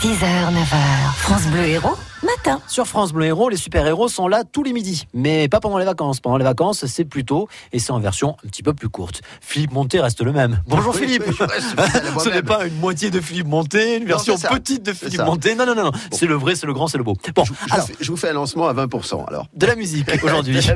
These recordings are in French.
6h, 9h, France Bleu Héros, matin. Sur France Bleu Héros, les super-héros sont là tous les midis. Mais pas pendant les vacances. Pendant les vacances, c'est plus tôt et c'est en version un petit peu plus courte. Philippe Monté reste le même. Bonjour Oui, Philippe oui, je Ce n'est pas une moitié de Philippe Monté, une version petite de Philippe. Monté. Non, non, non, non. C'est le vrai, c'est le grand, c'est le beau. Bon, Je, je alors, fais- je vous fais un lancement à 20% alors. de la musique aujourd'hui.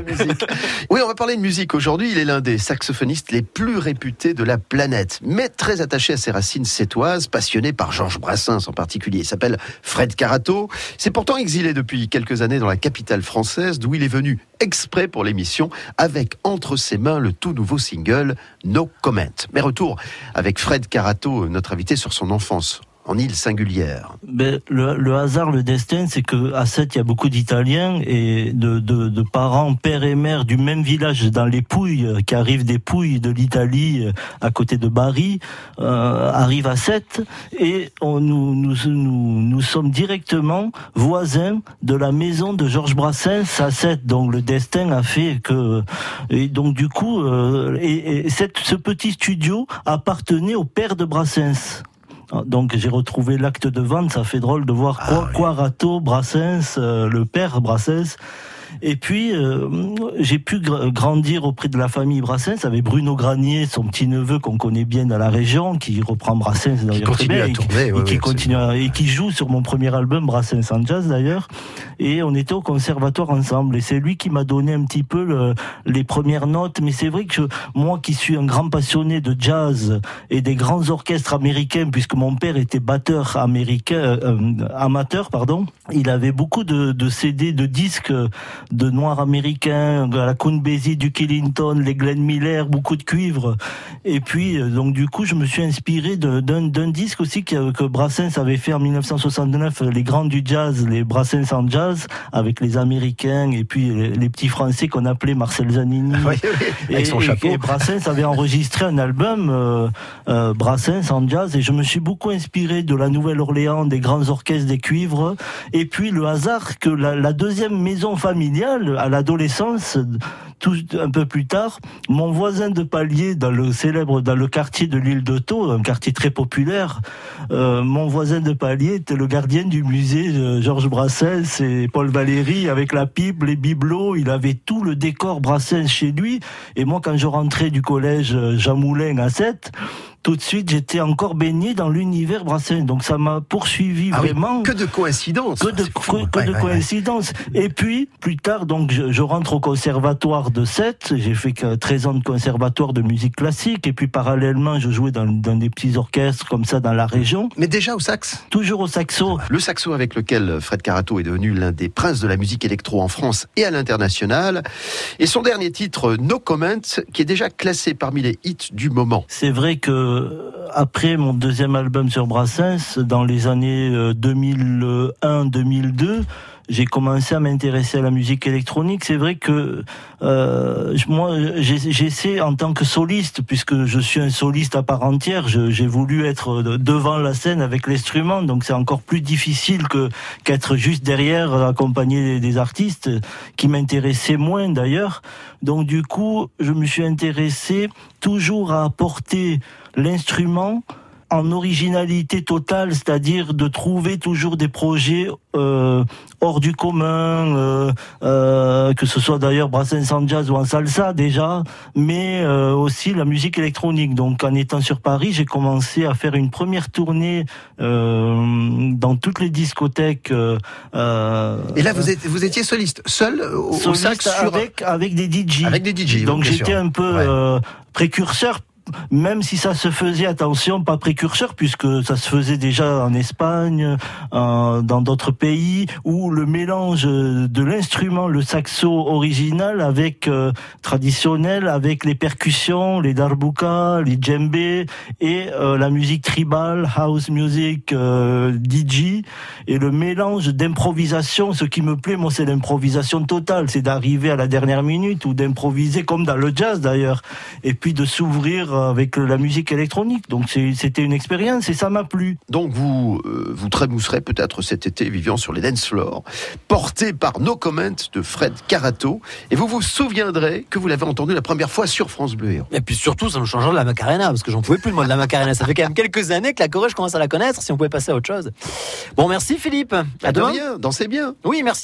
Oui, on va parler de musique aujourd'hui. Il est l'un des saxophonistes les plus réputés de la planète, mais très attaché à ses racines sétoises, passionné par Georges Brassens en particulier. Il s'appelle Fred Carato. C'est pourtant exilé depuis quelques années dans la capitale française, d'où il est venu exprès pour l'émission, avec entre ses mains le tout nouveau single No Comment. Mais retour avec Fred Carato, notre invité sur son enfance en île singulière. Ben, le, le hasard, le destin, c'est que à Sète, il y a beaucoup d'Italiens et de, de, de parents, père et mère du même village dans les Pouilles, qui arrivent des Pouilles de l'Italie, euh, à côté de Bari, euh, arrivent à Sète et on, nous, nous, nous, nous sommes directement voisins de la maison de Georges Brassens à Sète. Donc le destin a fait que et donc du coup, euh, et, et cette, ce petit studio appartenait au père de Brassens. Ah, Donc j'ai retrouvé l'acte de vente, ça fait drôle de voir quoi, Quarato, Brassens, euh, le père Brassens. Et puis euh, j'ai pu gr- grandir auprès de la famille Brassens avec Bruno Granier, son petit neveu qu'on connaît bien dans la région, qui reprend Brassens d'ailleurs très continue à et qui- tourner, et ouais, qui ouais, continue à- et qui joue sur mon premier album Brassens en jazz d'ailleurs. Et on était au conservatoire ensemble. Et c'est lui qui m'a donné un petit peu le- les premières notes. Mais c'est vrai que je- moi qui suis un grand passionné de jazz et des grands orchestres américains, puisque mon père était batteur américain, euh, euh, amateur, pardon, il avait beaucoup de, de CD, de disques de noirs américains, de la Count Basie, du Killington, les Glenn Miller, beaucoup de cuivre. Et puis, euh, donc du coup, je me suis inspiré d'un disque aussi que, que Brassens avait fait en 1969, euh, les grands du jazz, les Brassens en jazz, avec les Américains et puis les, les petits Français qu'on appelait Marcel Zanini. Oui, oui, avec son et, chapeau. et Brassens avait enregistré un album euh, euh, Brassens en jazz et je me suis beaucoup inspiré de la Nouvelle-Orléans, des grands orchestres, des cuivres. Et puis le hasard que la, la deuxième maison familiale à l'adolescence, tout un peu plus tard, mon voisin de palier dans le célèbre dans le quartier de l'île de un quartier très populaire, euh, mon voisin de palier était le gardien du musée euh, Georges Brassens et Paul Valéry avec la pipe, les bibelots, il avait tout le décor Brassens chez lui. Et moi, quand je rentrais du collège euh, Jean Moulin à 7, tout de suite, j'étais encore baigné dans l'univers Brassens. Donc ça m'a poursuivi Ah oui, vraiment. que de coïncidences. Que de, que- Ouais, ouais, ouais. coïncidences. Et puis, plus tard, donc, je, je rentre au conservatoire de Sète. J'ai fait que 13 ans de conservatoire de musique classique. Et puis, parallèlement, je jouais dans, dans des petits orchestres comme ça dans la région. Mais déjà au sax? Toujours au saxo. Le saxo avec lequel Fred Carato est devenu l'un des princes de la musique électro en France et à l'international. Et son dernier titre, No Comment, qui est déjà classé parmi les hits du moment. C'est vrai que après mon deuxième album sur Brassens, dans les années euh, 2001-2002, j'ai commencé à m'intéresser à la musique électronique. C'est vrai que euh, moi, j'essaie en tant que soliste, puisque je suis un soliste à part entière, j'ai voulu être de- devant la scène avec l'instrument, donc c'est encore plus difficile que qu'être juste derrière, accompagné des, des artistes, qui m'intéressaient moins d'ailleurs. Donc du coup, je me suis intéressé toujours à apporter l'instrument en originalité totale, c'est-à-dire de trouver toujours des projets euh, hors du commun, euh, euh, que ce soit d'ailleurs Brassens en jazz ou en salsa déjà, mais aussi la musique électronique. Donc en étant sur Paris, j'ai commencé à faire une première tournée dans toutes les discothèques. Et là, vous, êtes, vous étiez soliste, seul au, au soliste sur... avec, avec des DJ. Avec des DJ, Donc j'étais un peu Ouais. précurseur même si ça se faisait, attention, pas précurseur, puisque ça se faisait déjà en Espagne, euh, dans d'autres pays, où le mélange de l'instrument, le saxo original, avec euh, traditionnel, avec les percussions, les darbuka, les djembés, et euh, la musique tribal, house music, euh, DJ, et le mélange d'improvisation. Ce qui me plaît, moi, c'est l'improvisation totale, c'est d'arriver à la dernière minute ou d'improviser comme dans le jazz d'ailleurs, et puis de s'ouvrir avec la musique électronique. Donc c'était une expérience et ça m'a plu. Donc vous euh, vous trémousserez peut-être cet été vivant sur les dance floors, porté par No Comment de Fred Carato, et vous vous souviendrez que vous l'avez entendu la première fois sur France Bleu Et puis surtout, ça nous changera de la Macarena, parce que j'en pouvais plus le mot de la Macarena. Ça fait quand même quelques années que la Corée, je commence à la connaître. Si on pouvait passer à autre chose. Bon, merci Philippe. À, demain. Dansez bien. Oui, merci.